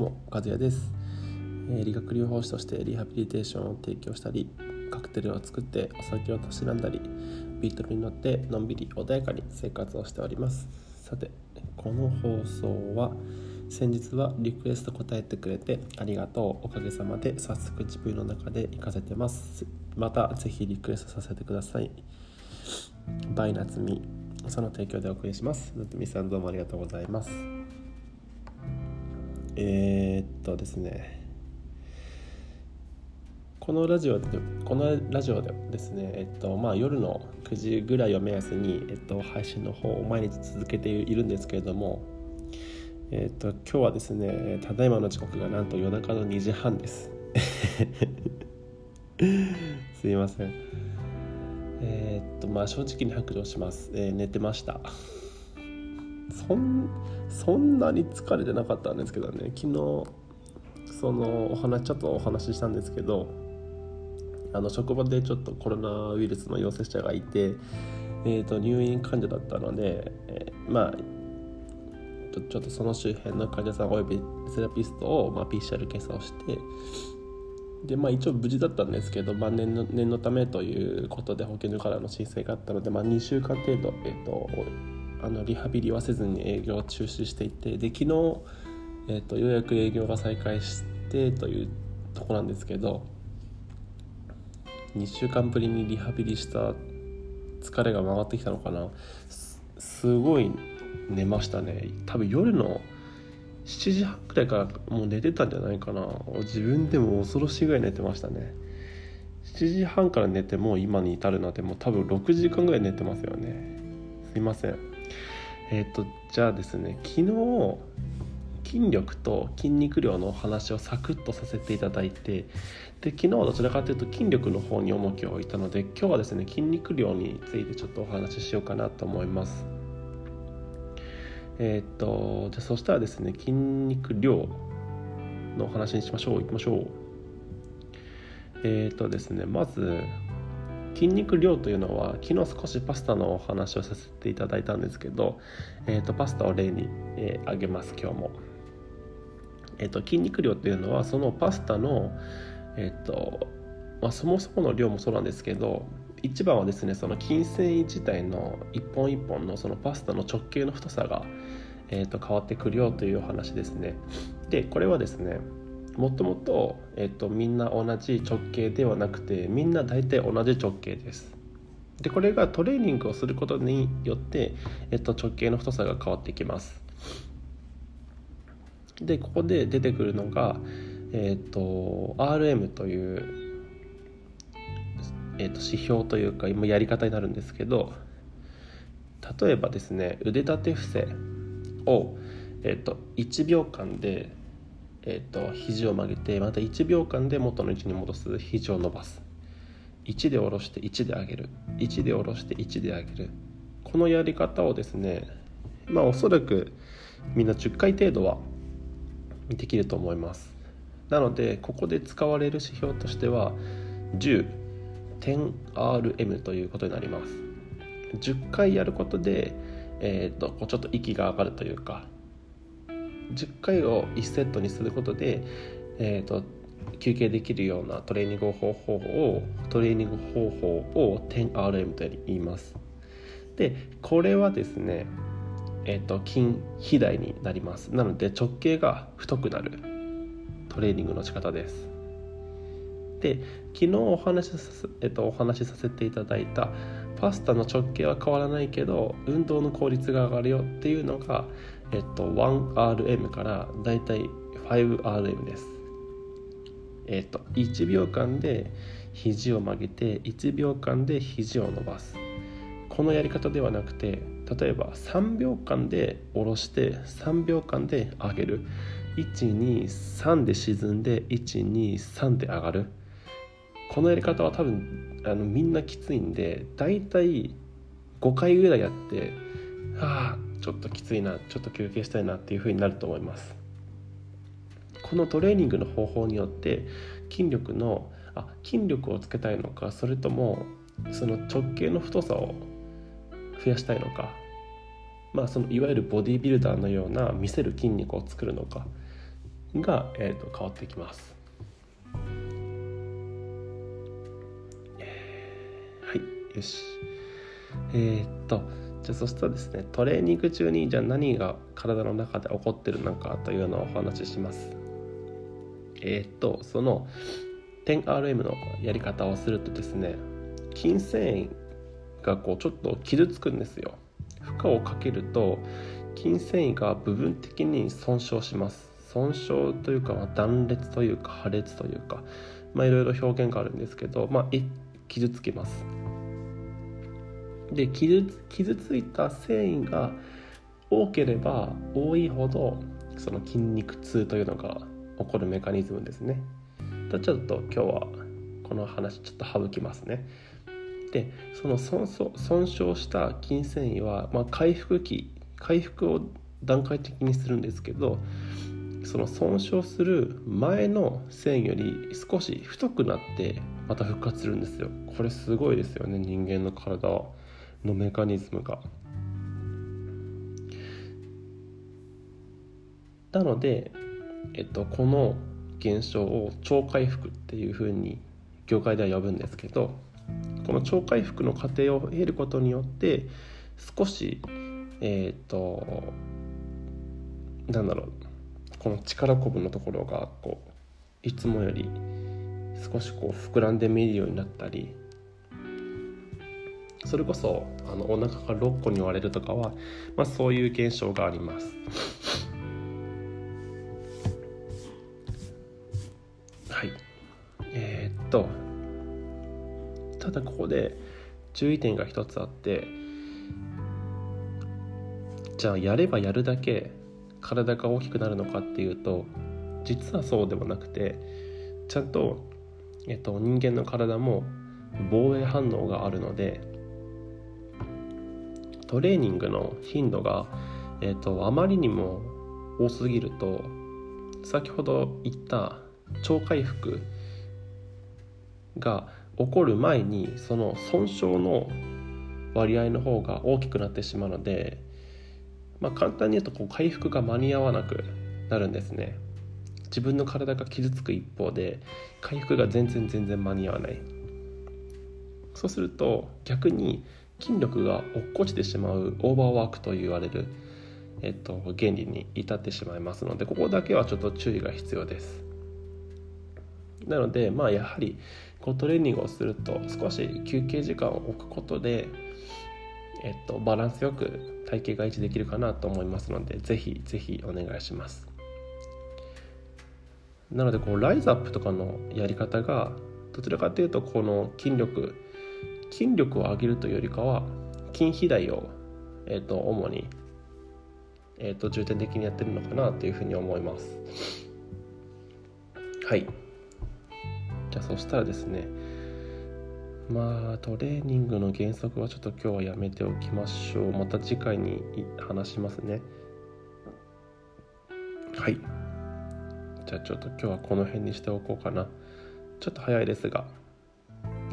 も和也です、理学療法士としてリハビリテーションを提供したりカクテルを作ってお酒をたしなんだりビートルに乗ってのんびり穏やかに生活をしております。さてこの放送は先日はリクエスト答えてくれてありがとう。おかげさまで早速自分の中で活かせてます。また是非リクエストさせてください。バイナツミその提供でお送りします。夏美さんどうもありがとうございます。えー、っとですね。このラジオでこのラジオでですね、えっとまあ、夜の9時ぐらいを目安に、えっと、配信の方を毎日続けているんですけれども、えっと、今日はですねただいまの時刻がなんと夜中の2時半です。すいません。え、っとまあ正直に白状します、えー、寝てました。そんそんなに疲れてなかったんですけどね。昨日そのお話ちょっとお話ししたんですけどあの職場でちょっとコロナウイルスの陽性者がいて、えー、と入院患者だったので、えー、まあちょっとその周辺の患者さんおよびセラピストを、まあ、PCR 検査をしてでまあ一応無事だったんですけど、まあ、念の念のためということで保健所からの申請があったので、まあ、2週間程度、えーとあのリハビリはせずに営業を中止していてで昨日、えーと、ようやく営業が再開してというとこなんですけど2週間ぶりにリハビリした疲れが回ってきたのかな。すごい寝ましたね。多分夜の7時半くらいからもう寝てたんじゃないかな。自分でも恐ろしいぐらい寝てましたね。7時半から寝ても今に至るのでもう多分6時間ぐらい寝てますよね。すいません。えっ、ー、とじゃあですね昨日筋力と筋肉量のお話をサクッとさせていただいてで昨日はどちらかというと筋力の方に重きを置いたので今日はですね筋肉量についてちょっとお話ししようかなと思います。えっ、ー、とじゃあそしたらですね筋肉量のお話にしましょういきましょう。えっ、ー、とですねまず筋肉量というのは昨日少しパスタのお話をさせていただいたんですけど、えーと、パスタを例に、えー、あげます今日も、えーと、筋肉量というのはそのパスタの、えーとまあ、そもそもの量もそうなんですけど一番はですねその筋繊維自体の一本一本のそのパスタの直径の太さが、えー、と変わってくるよというお話ですね。でこれはですねもともと、えっと、みんな同じ直径ではなくてみんな大体同じ直径です。でこれがトレーニングをすることによって、えっと、直径の太さが変わってきます。でここで出てくるのが、えっと、RM という、えっと、指標というか今やり方になるんですけど例えばですね腕立て伏せを、えっと、1秒間でえーと、肘を曲げてまた1秒間で元の位置に戻す肘を伸ばす。1で下ろして1で上げる。1で下ろして1で上げる。このやり方をですねまあおそらくみんな10回程度はできると思います。なのでここで使われる指標としては10 10RM ということになります。10回やることで、えーとちょっと息が上がるというか10回を1セットにすることで、えーと、休憩できるようなトレーニング方法をトレーニング方法を 10RM と言います。でこれはですねえっ、ー、と筋肥大になります。なので直径が太くなるトレーニングの仕方です。で昨日お話しさせ,、えっと、お話しさせていただいたパスタの直径は変わらないけど運動の効率が上がるよっていうのがえっと 1RM からだいたい 5RM です。えっと1秒間で肘を曲げて1秒間で肘を伸ばす。このやり方ではなくて例えば3秒間で下ろして3秒間で上げる。123で沈んで123で上がる。このやり方は多分あのみんなきついんでだいたい5回ぐらいやってはあちょっときついなちょっと休憩したいなっていう風になると思いますこのトレーニングの方法によって筋力のあ筋力をつけたいのかそれともその直径の太さを増やしたいのかまあそのいわゆるボディービルダーのような見せる筋肉を作るのかが、えーと、変わってきます。はいよしえー、っとじゃあそしたらですねトレーニング中にじゃあ何が体の中で起こってるのかというのをお話しします。えー、っとその 10RM のやり方をするとですね筋繊維がこうちょっと傷つくんですよ。負荷をかけると筋繊維が部分的に損傷します。損傷というか、断裂というか破裂というかまあいろいろ表現があるんですけど、まあ、傷つきます。で傷傷ついた繊維が多ければ多いほどその筋肉痛というのが起こるメカニズムですね。ちょっと今日はこの話ちょっと省きますね。でその損損傷した筋繊維は、まあ、回復期回復を段階的にするんですけどその損傷する前の繊維より少し太くなってまた復活するんですよ。これすごいですよね人間の体のメカニズムが。なので、えっと、この現象を超回復っていうふうに業界では呼ぶんですけどこの超回復の過程を得ることによって少しえっ、となんだろうこの力こぶのところがこういつもより少しこう膨らんで見えるようになったりそれこそあのお腹が6個に割れるとかは、まあ、そういう現象があります。はい。えー、っとただここで注意点が一つあってじゃあやればやるだけ体が大きくなるのかっていうと実はそうでもなくてちゃんと、えっと、人間の体も防衛反応があるのでトレーニングの頻度が、えっと、あまりにも多すぎると先ほど言った超回復が起こる前にその損傷の割合の方が大きくなってしまうので、まあ、簡単に言うとこう回復が間に合わなくなるんですね。自分の体が傷つく一方で回復が全然全然間に合わない。そうすると逆に筋力が落っこちてしまうオーバーワークと言われる、えっと、原理に至ってしまいますのでここだけはちょっと注意が必要です。なのでまあやはりこうトレーニングをすると少し休憩時間を置くことで、えっと、バランスよく体型が維持できるかなと思いますのでぜひぜひお願いします。なのでこうライズアップとかのやり方がどちらかというとこの筋力筋力を上げるというよりかは筋肥大を、えっと、主に、えっと、重点的にやってるのかなというふうに思います。はい。じゃあそしたらですねまあトレーニングの原則はちょっと今日はやめておきましょう。また次回に話しますね。はい。じゃあちょっと今日はこの辺にしておこうかな。ちょっと早いですが。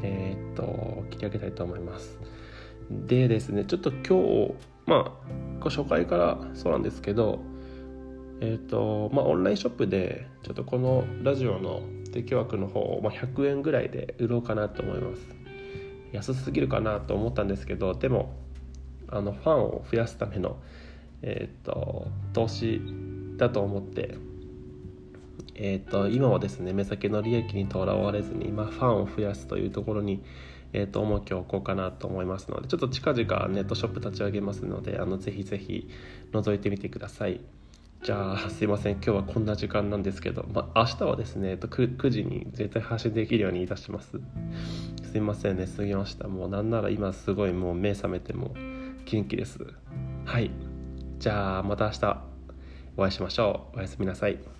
えー、っと切り上げたいと思います。でですねちょっと今日まあ初回からそうなんですけどえっ、とまあオンラインショップでちょっとこのラジオの提供枠の方を、まあ、100円ぐらいで売ろうかなと思います。安すぎるかなと思ったんですけどでもあのファンを増やすための、えーと、投資だと思って、えーと、今はですね目先の利益にとらわれずに、まあ、ファンを増やすというところに、えーと、重きを置こうかなと思いますのでちょっと近々ネットショップ立ち上げますのであのぜひぜひ覗いてみてください。じゃあすいません。今日はこんな時間なんですけど、まあ、明日はですね 9, 9時に絶対発信できるようにいたします。すいませんね過ぎました。もうなんなら今すごいもう目覚めても元気です。はい。じゃあまた明日お会いしましょう。おやすみなさい。